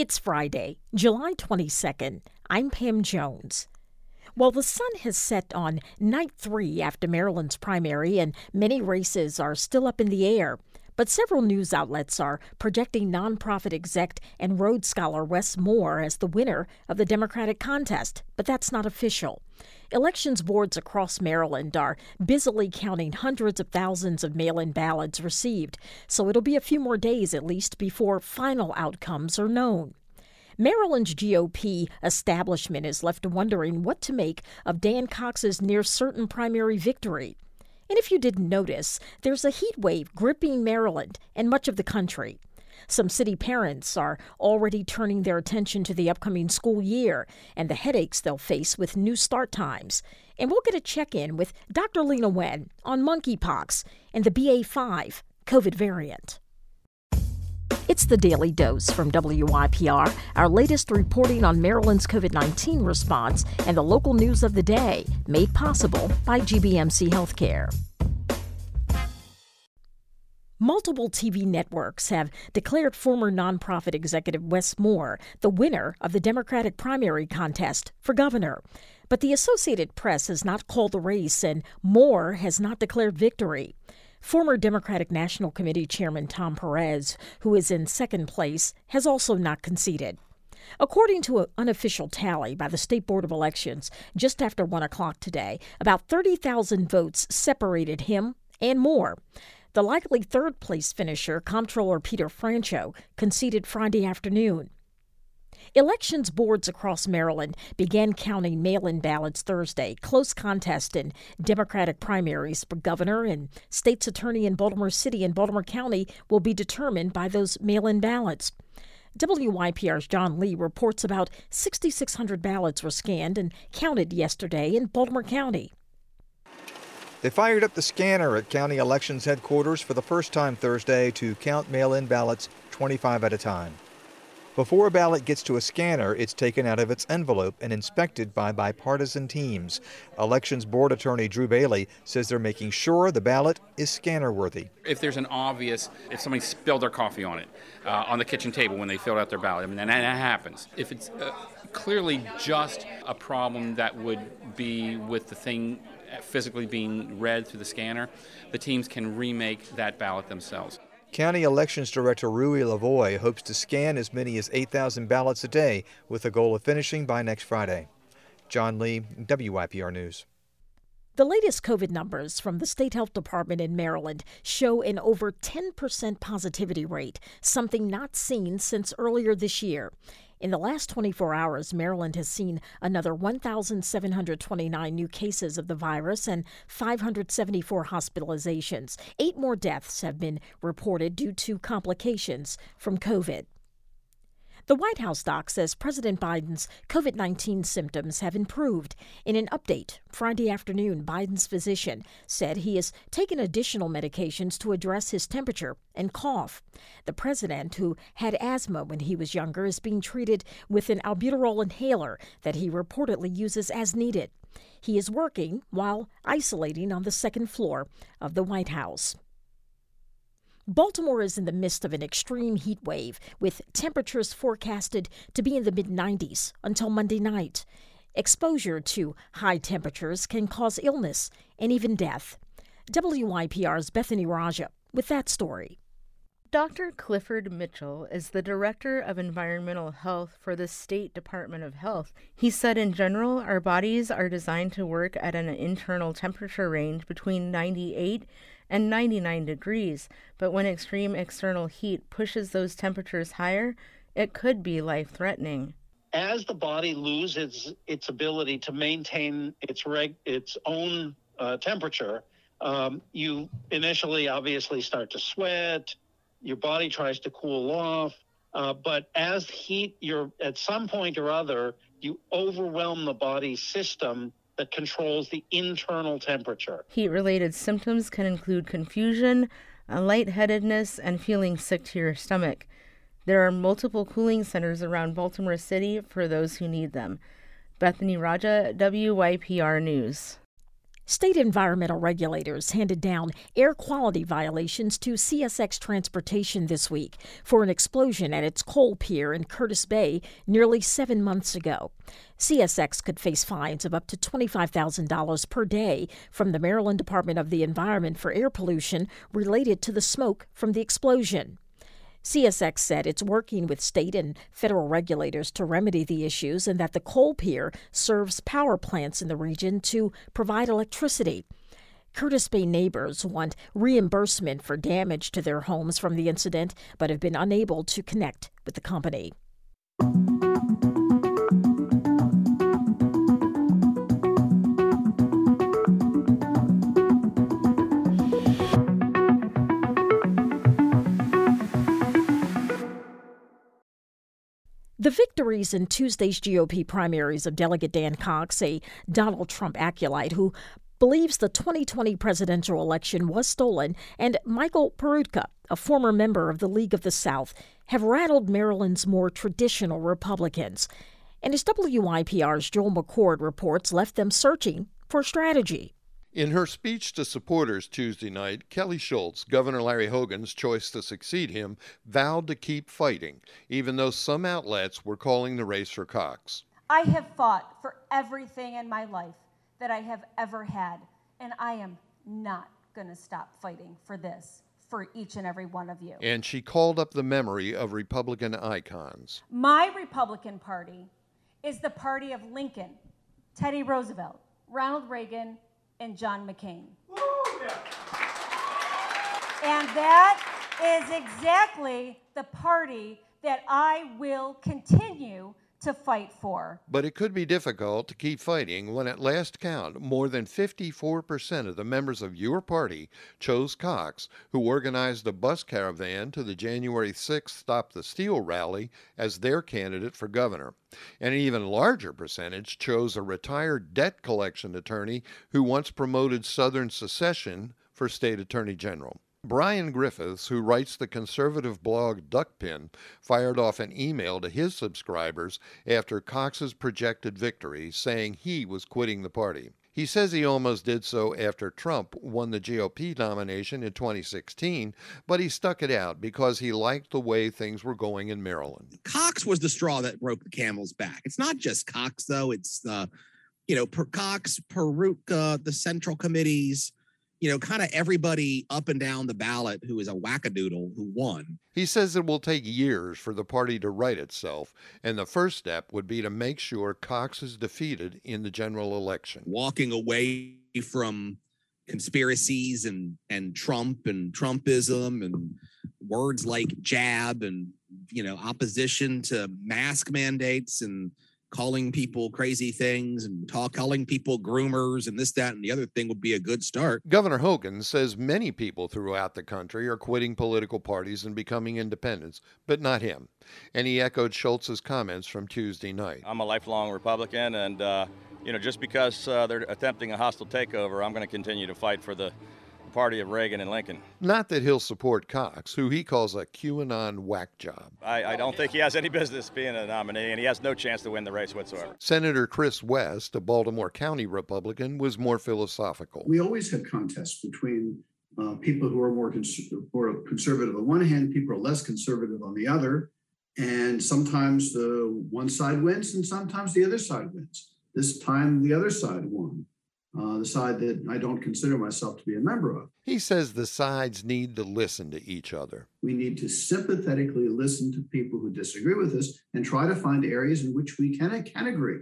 It's Friday, July 22nd. I'm Pam Jones. While the sun has set on night three after Maryland's primary and many races are still up in the air, but several news outlets are projecting nonprofit exec and Rhodes Scholar Wes Moore as the winner of the Democratic contest, but that's not official. Elections boards across Maryland are busily counting hundreds of thousands of mail in ballots received, so it'll be a few more days at least before final outcomes are known. Maryland's GOP establishment is left wondering what to make of Dan Cox's near certain primary victory. And if you didn't notice, there's a heat wave gripping Maryland and much of the country. Some city parents are already turning their attention to the upcoming school year and the headaches they'll face with new start times. And we'll get a check in with Dr. Leana Wen on monkeypox and the BA5 COVID variant. It's the Daily Dose from WYPR, our latest reporting on Maryland's COVID 19 response and the local news of the day, made possible by GBMC Healthcare. Multiple TV networks have declared former nonprofit executive Wes Moore the winner of the Democratic primary contest for governor. But the Associated Press has not called the race, and Moore has not declared victory. Former Democratic National Committee Chairman Tom Perez, who is in second place, has also not conceded. According to an unofficial tally by the State Board of Elections, just after 1 o'clock today, about 30,000 votes separated him and Moore. The likely third place finisher, Comptroller Peter Franchot, conceded Friday afternoon. Elections boards across Maryland began counting mail in ballots Thursday. Close contest in Democratic primaries for governor and state's attorney in Baltimore City and Baltimore County will be determined by those mail in ballots. WYPR's John Lee reports about 6,600 ballots were scanned and counted yesterday in Baltimore County. They fired up the scanner at county elections headquarters for the first time Thursday to count mail in ballots 25 at a time. Before a ballot gets to a scanner, it's taken out of its envelope and inspected by bipartisan teams. Elections Board Attorney Drew Bailey says they're making sure the ballot is scanner worthy. If there's an obvious, if somebody spilled their coffee on it uh, on the kitchen table when they filled out their ballot, I mean, that, happens. If it's uh, clearly just a problem that would be with the thing physically being read through the scanner, the teams can remake that ballot themselves. County Elections Director Ruie Lavoie hopes to scan as many as 8,000 ballots a day with the goal of finishing by next Friday. John Lee, WYPR News. The latest COVID numbers from the State Health Department in Maryland show an over 10% positivity rate, something not seen since earlier this year. In the last 24 hours, Maryland has seen another 1,729 new cases of the virus and 574 hospitalizations. Eight more deaths have been reported due to complications from COVID. The White House doc says President Biden's COVID 19 symptoms have improved. In an update Friday afternoon, Biden's physician said he has taken additional medications to address his temperature and cough. The president, who had asthma when he was younger, is being treated with an albuterol inhaler that he reportedly uses as needed. He is working while isolating on the second floor of the White House. Baltimore is in the midst of an extreme heat wave, with temperatures forecasted to be in the mid 90s until Monday night. Exposure to high temperatures can cause illness and even death. WYPR's Bethany Raja with that story. Dr. Clifford Mitchell is the Director of Environmental Health for the State Department of Health. He said, in general, our bodies are designed to work at an internal temperature range between 98 and 99 degrees, but when extreme external heat pushes those temperatures higher, it could be life threatening. As the body loses its ability to maintain its reg- its own uh, temperature, um, you initially obviously start to sweat. Your body tries to cool off, uh, but as heat, you're at some point or other, you overwhelm the body's system that controls the internal temperature. Heat related symptoms can include confusion, uh, lightheadedness, and feeling sick to your stomach. There are multiple cooling centers around Baltimore City for those who need them. Bethany Raja, WYPR News. State environmental regulators handed down air quality violations to CSX Transportation this week for an explosion at its coal pier in Curtis Bay nearly seven months ago. CSX could face fines of up to $25,000 per day from the Maryland Department of the Environment for air pollution related to the smoke from the explosion. CSX said it's working with state and federal regulators to remedy the issues and that the coal pier serves power plants in the region to provide electricity. Curtis Bay neighbors want reimbursement for damage to their homes from the incident, but have been unable to connect with the company. The victories in Tuesday's GOP primaries of Delegate Dan Cox, a Donald Trump acolyte who believes the 2020 presidential election was stolen, and Michael Peroutka, a former member of the League of the South, have rattled Maryland's more traditional Republicans. And as WYPR's Joel McCord reports, left them searching for strategy. In her speech to supporters Tuesday night, Kelly Schulz, Governor Larry Hogan's choice to succeed him, vowed to keep fighting, even though some outlets were calling the race for Cox. I have fought for everything in my life that I have ever had, and I am not going to stop fighting for this for each and every one of you. And she called up the memory of Republican icons. My Republican Party is the party of Lincoln, Teddy Roosevelt, Ronald Reagan, and John McCain. And that is exactly the party that I will continue to fight for. But it could be difficult to keep fighting when, at last count, more than 54% of the members of your party chose Cox, who organized a bus caravan to the January 6th Stop the Steal rally as their candidate for governor. And an even larger percentage chose a retired debt collection attorney who once promoted Southern secession for state attorney general. Brian Griffiths, who writes the conservative blog Duckpin, fired off an email to his subscribers after Cox's projected victory, saying he was quitting the party. He says he almost did so after Trump won the GOP nomination in 2016, but he stuck it out because he liked the way things were going in Maryland. Cox was the straw that broke the camel's back. It's not just Cox, though. It's the, you know, per Cox, Peroutka, the central committees, you know, kind of everybody up and down the ballot who is a wackadoodle who won. He says it will take years for the party to right itself, and the first step would be to make sure Cox is defeated in the general election. Walking away from conspiracies and and Trump and Trumpism and words like jab and you know opposition to mask mandates and calling people crazy things and talk, calling people groomers and this, that, and the other thing would be a good start. Governor Hogan says many people throughout the country are quitting political parties and becoming independents, but not him. And he echoed Schulz's comments from Tuesday night. I'm a lifelong Republican, and uh, you know, just because uh, they're attempting a hostile takeover, I'm going to continue to fight for the party of Reagan and Lincoln. Not that he'll support Cox, who he calls a QAnon whack job. I, I, don't think he has any business being a nominee, and he has no chance to win the race whatsoever. Senator Chris West, a Baltimore County Republican, was more philosophical. We always have contests between uh, people who are more, cons- more conservative on one hand, people are less conservative on the other. And sometimes the one side wins and sometimes the other side wins. This time the other side won uh, the side that I don't consider myself to be a member of. He says the sides need to listen to each other. We need to sympathetically listen to people who disagree with us and try to find areas in which we can, can agree.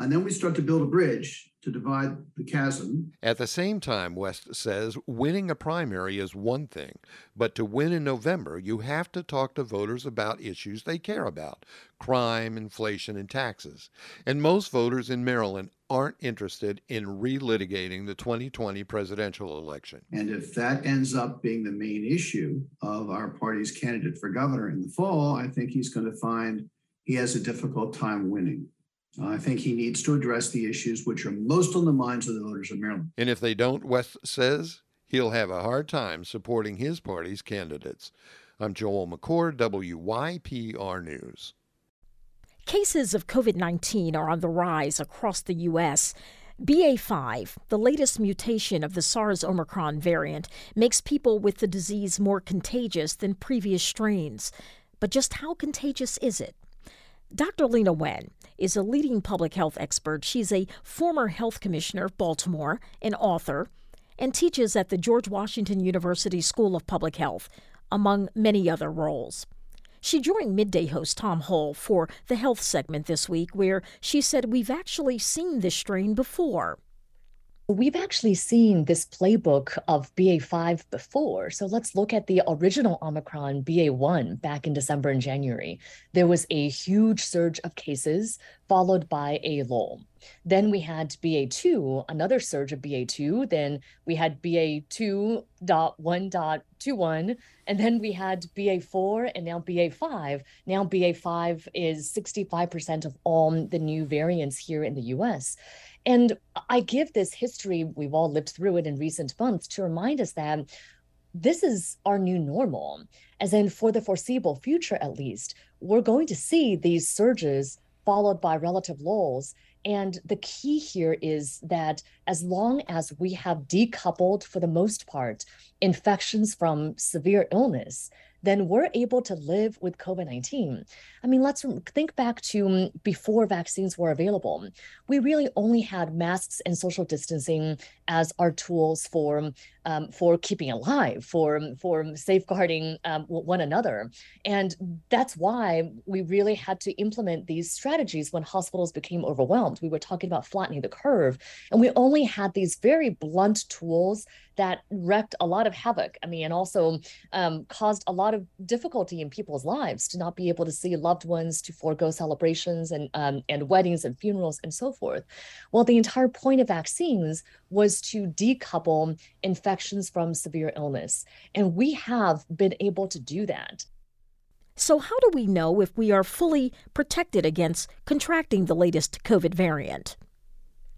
And then we start to build a bridge to divide the chasm. At the same time, West says winning a primary is one thing, but to win in November, you have to talk to voters about issues they care about crime, inflation, and taxes. And most voters in Maryland aren't interested in relitigating the 2020 presidential election. And if that ends up being the main issue of our party's candidate for governor in the fall, I think he's going to find he has a difficult time winning. Uh, I think he needs to address the issues which are most on the minds of the voters of Maryland. And if they don't, West says he'll have a hard time supporting his party's candidates. I'm Joel McCord, WYPR News. Cases of COVID 19 are on the rise across the U.S. BA5, the latest mutation of the SARS Omicron variant, makes people with the disease more contagious than previous strains. But just how contagious is it? Dr. Leana Wen is a leading public health expert. She's a former health commissioner of Baltimore, an author, and teaches at the George Washington University School of Public Health, among many other roles. She joined midday host Tom Hall for the health segment this week, where she said we've actually seen this strain before. We've actually seen this playbook of BA5 before. So let's look at the original Omicron BA1 back in December and January. There was a huge surge of cases followed by a lull. Then we had BA2, another surge of BA2. Then we had BA2.1.21. And then we had BA4 and now BA5. Now BA5 is 65% of all the new variants here in the US. And I give this history, we've all lived through it in recent months, to remind us that this is our new normal. As in, for the foreseeable future, at least, we're going to see these surges followed by relative lulls. And the key here is that as long as we have decoupled, for the most part, infections from severe illness, then we're able to live with COVID 19. I mean, let's think back to um, before vaccines were available. We really only had masks and social distancing as our tools for um, for keeping alive, for for safeguarding um, one another, and that's why we really had to implement these strategies when hospitals became overwhelmed. We were talking about flattening the curve, and we only had these very blunt tools that wreaked a lot of havoc. I mean, and also um, caused a lot of difficulty in people's lives to not be able to see loved ones, to forego celebrations and um, and weddings and funerals and so forth. Well, the entire point of vaccines was to decouple infections from severe illness, and we have been able to do that. So, how do we know if we are fully protected against contracting the latest COVID variant?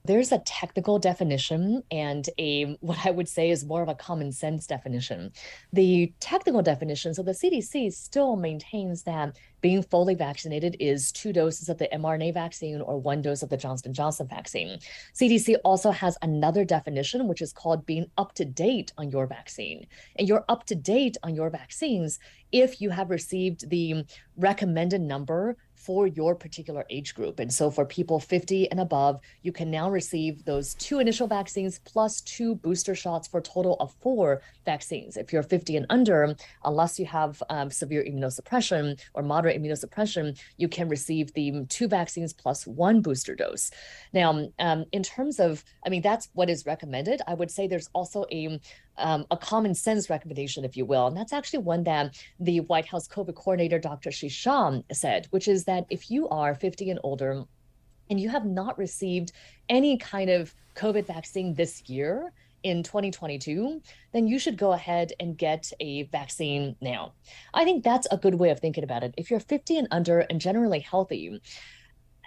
There's a technical definition and a what I would say is more of a common sense definition. The technical definition, so the CDC still maintains that being fully vaccinated is two doses of the mRNA vaccine or one dose of the Johnson Johnson vaccine. CDC also has another definition which is called being up to date on your vaccine. And you're up to date on your vaccines if you have received the recommended number for your particular age group. And so for people 50 and above, you can now receive those two initial vaccines plus two booster shots for a total of four vaccines. If you're 50 and under, unless you have um, severe immunosuppression or moderate immunosuppression, you can receive the two vaccines plus one booster dose. Now, um, in terms of, I mean, that's what is recommended. I would say there's also a um, a common sense recommendation, if you will. And that's actually one that the White House COVID coordinator, Dr. Shisham, said, which is that if you are 50 and older and you have not received any kind of COVID vaccine this year, in 2022, then you should go ahead and get a vaccine now. I think that's a good way of thinking about it. If you're 50 and under and generally healthy,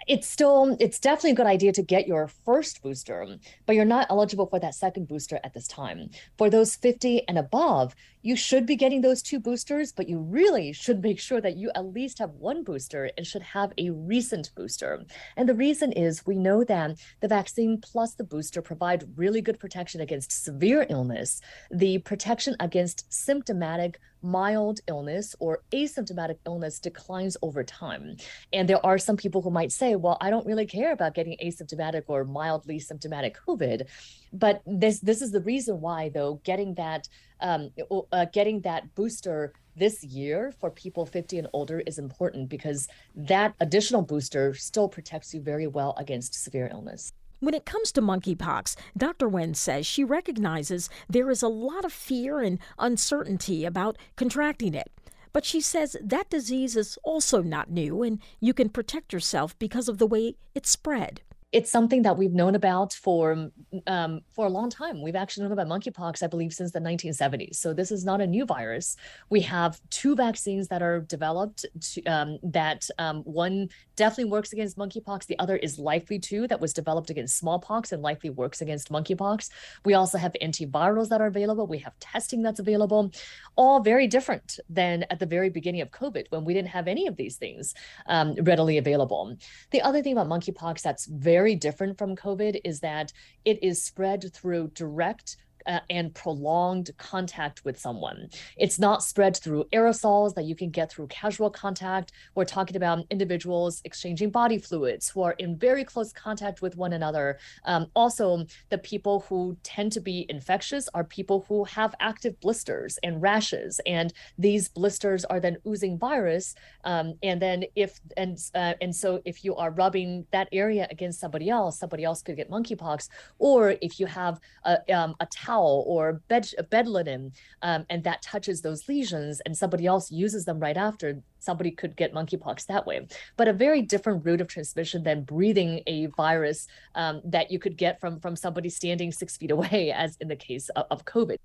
it's still it's definitely a good idea to get your first booster but you're not eligible for that second booster at this time. For those 50 and above you should be getting those two boosters but you really should make sure that you at least have one booster and should have a recent booster and the reason is we know that the vaccine plus the booster provide really good protection against severe illness the protection against symptomatic mild illness or asymptomatic illness declines over time. And there are some people who might say, well, I don't really care about getting asymptomatic or mildly symptomatic COVID. But this this is the reason why, though, getting that um, uh, getting that booster this year for people 50 and older is important because that additional booster still protects you very well against severe illness. When it comes to monkeypox, Dr. Wen says she recognizes there is a lot of fear and uncertainty about contracting it. But she says that disease is also not new and you can protect yourself because of the way it spread it's something that we've known about for um, for a long time. We've actually known about monkeypox, I believe, since the 1970s. So this is not a new virus. We have two vaccines that are developed. To, um, that um, one definitely works against monkeypox. The other is likely to that was developed against smallpox and likely works against monkeypox. We also have antivirals that are available. We have testing that's available. All very different than at the very beginning of COVID when we didn't have any of these things um, readily available. The other thing about monkeypox that's very very different from COVID is that it is spread through direct uh, and prolonged contact with someone. It's not spread through aerosols that you can get through casual contact. We're talking about individuals exchanging body fluids who are in very close contact with one another. Um, also, the people who tend to be infectious are people who have active blisters and rashes, and these blisters are then oozing virus. Um, and then if and uh, and so if you are rubbing that area against somebody else, somebody else could get monkeypox. Or if you have a, um, a towel or bed bed linen um, and that touches those lesions and somebody else uses them right after somebody could get monkeypox that way but a very different route of transmission than breathing a virus um, that you could get from from somebody standing six feet away as in the case of, of covid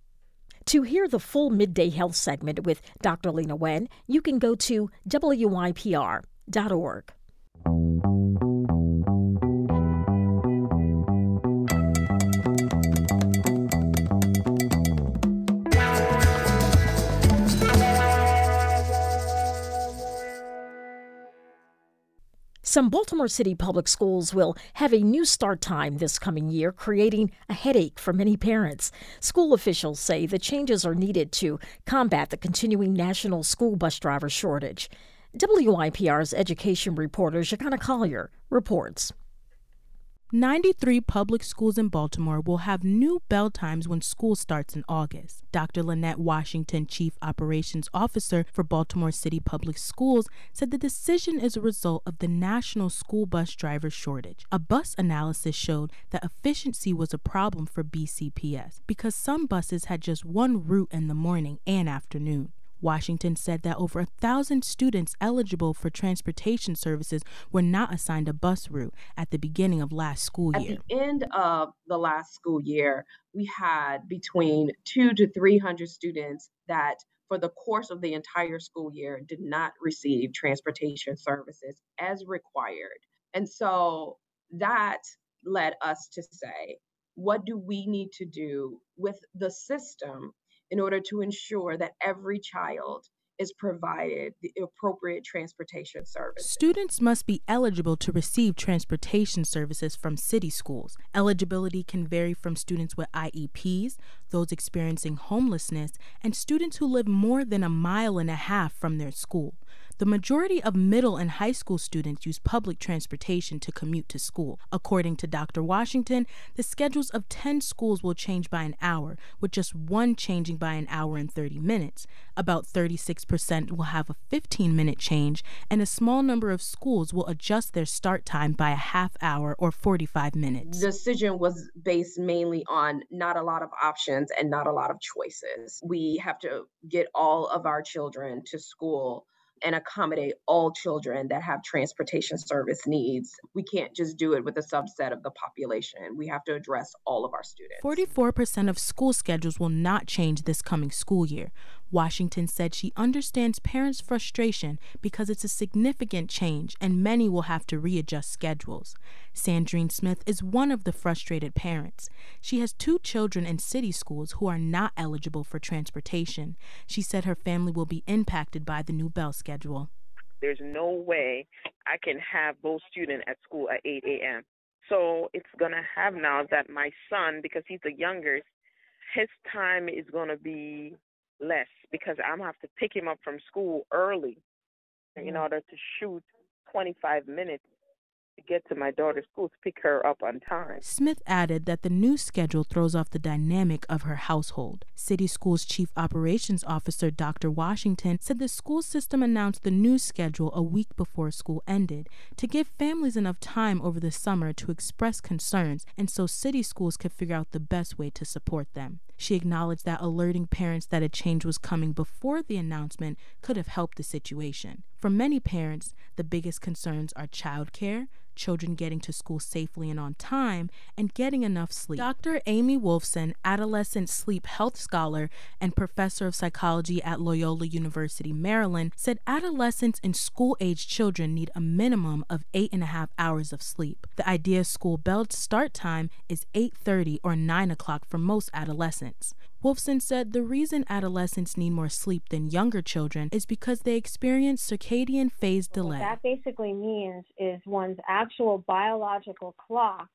to hear the full midday health segment with Dr. Leana Wen, you can go to WYPR.org. Some Baltimore City public schools will have a new start time this coming year, creating a headache for many parents. School officials say the changes are needed to combat the continuing national school bus driver shortage. WYPR's education reporter Shekinah Collier reports. 93 public schools in Baltimore will have new bell times when school starts in August. Dr. Lynette Washington, Chief Operations Officer for Baltimore City Public Schools, said the decision is a result of the national school bus driver shortage. A bus analysis showed that efficiency was a problem for BCPS because some buses had just one route in the morning and afternoon. Washington said that over a thousand students eligible for transportation services were not assigned a bus route at the beginning of last school year. At the end of the last school year, we had between two to 300 students that for the course of the entire school year did not receive transportation services as required. And so that led us to say, what do we need to do with the system in order to ensure that every child is provided the appropriate transportation service. Students must be eligible to receive transportation services from city schools. Eligibility can vary from students with IEPs, those experiencing homelessness, and students who live more than a mile and a half from their school. The majority of middle and high school students use public transportation to commute to school. According to Dr. Washington, the schedules of 10 schools will change by an hour, with just one changing by an hour and 30 minutes. About 36% will have a 15 minute change, and a small number of schools will adjust their start time by a half hour or 45 minutes. The decision was based mainly on not a lot of options and not a lot of choices. We have to get all of our children to school and accommodate all children that have transportation service needs. We can't just do it with a subset of the population. We have to address all of our students. 44% of school schedules will not change this coming school year. Washington said she understands parents' frustration because it's a significant change and many will have to readjust schedules. Sandrine Smith is one of the frustrated parents. She has two children in city schools who are not eligible for transportation. She said her family will be impacted by the new bell schedule. There's no way I can have both students at school at 8 a.m. So it's to have now that my son, because he's the youngest, his time is to be less because I'm have to pick him up from school early in mm. order to shoot 25 minutes to get to my daughter's school to pick her up on time. Smith added that the new schedule throws off the dynamic of her household. City Schools Chief Operations Officer Dr. Washington said the school system announced the new schedule a week before school ended to give families enough time over the summer to express concerns and so city schools could figure out the best way to support them. She acknowledged that alerting parents that a change was coming before the announcement could have helped the situation. For many parents, the biggest concerns are childcare, children getting to school safely and on time, and getting enough sleep. Dr. Amy Wolfson, adolescent sleep health scholar and professor of psychology at Loyola University, Maryland, said adolescents and school age children need a minimum of eight and a half hours of sleep. The idea school bell start time is 8.30 or 9 o'clock for most adolescents. Wolfson said the reason adolescents need more sleep than younger children is because they experience circadian phase delay. What that basically means is one's actual biological clock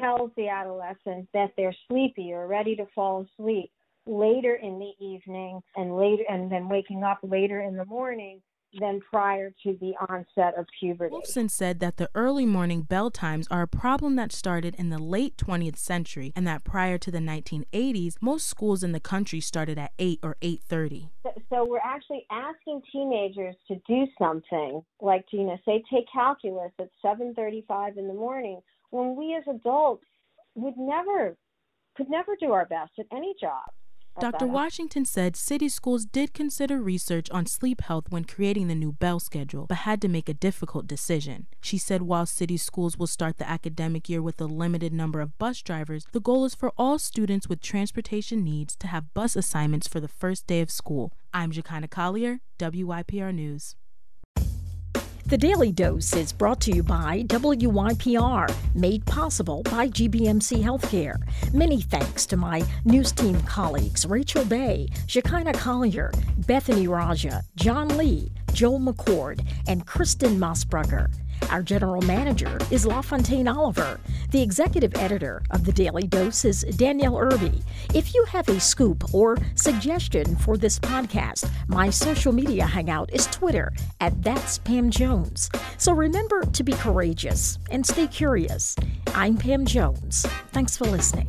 tells the adolescent that they're sleepy or ready to fall asleep later in the evening and later and then waking up later in the morning than prior to the onset of puberty. Wolfson said that the early morning bell times are a problem that started in the late 20th century and that prior to the 1980s, most schools in the country started at 8 or 8:30. So, so we're actually asking teenagers to do something like you know, say take calculus at 7:35 in the morning when we as adults would never could never do our best at any job. Dr. Washington said city schools did consider research on sleep health when creating the new bell schedule, but had to make a difficult decision. She said while city schools will start the academic year with a limited number of bus drivers, the goal is for all students with transportation needs to have bus assignments for the first day of school. I'm Shekinah Collier, WYPR News. The Daily Dose is brought to you by WYPR, made possible by GBMC Healthcare. Many thanks to my news team colleagues Rachel Baye, Shekinah Collier, Bethany Raja, John Lee, Joel McCord, and Kristen Mosbrucker. Our general manager is LaFontaine Oliver. The executive editor of The Daily Dose is Danielle Irby. If you have a scoop or suggestion for this podcast, my social media hangout is Twitter at That's Pam Jones. So remember to be courageous and stay curious. I'm Pam Jones. Thanks for listening.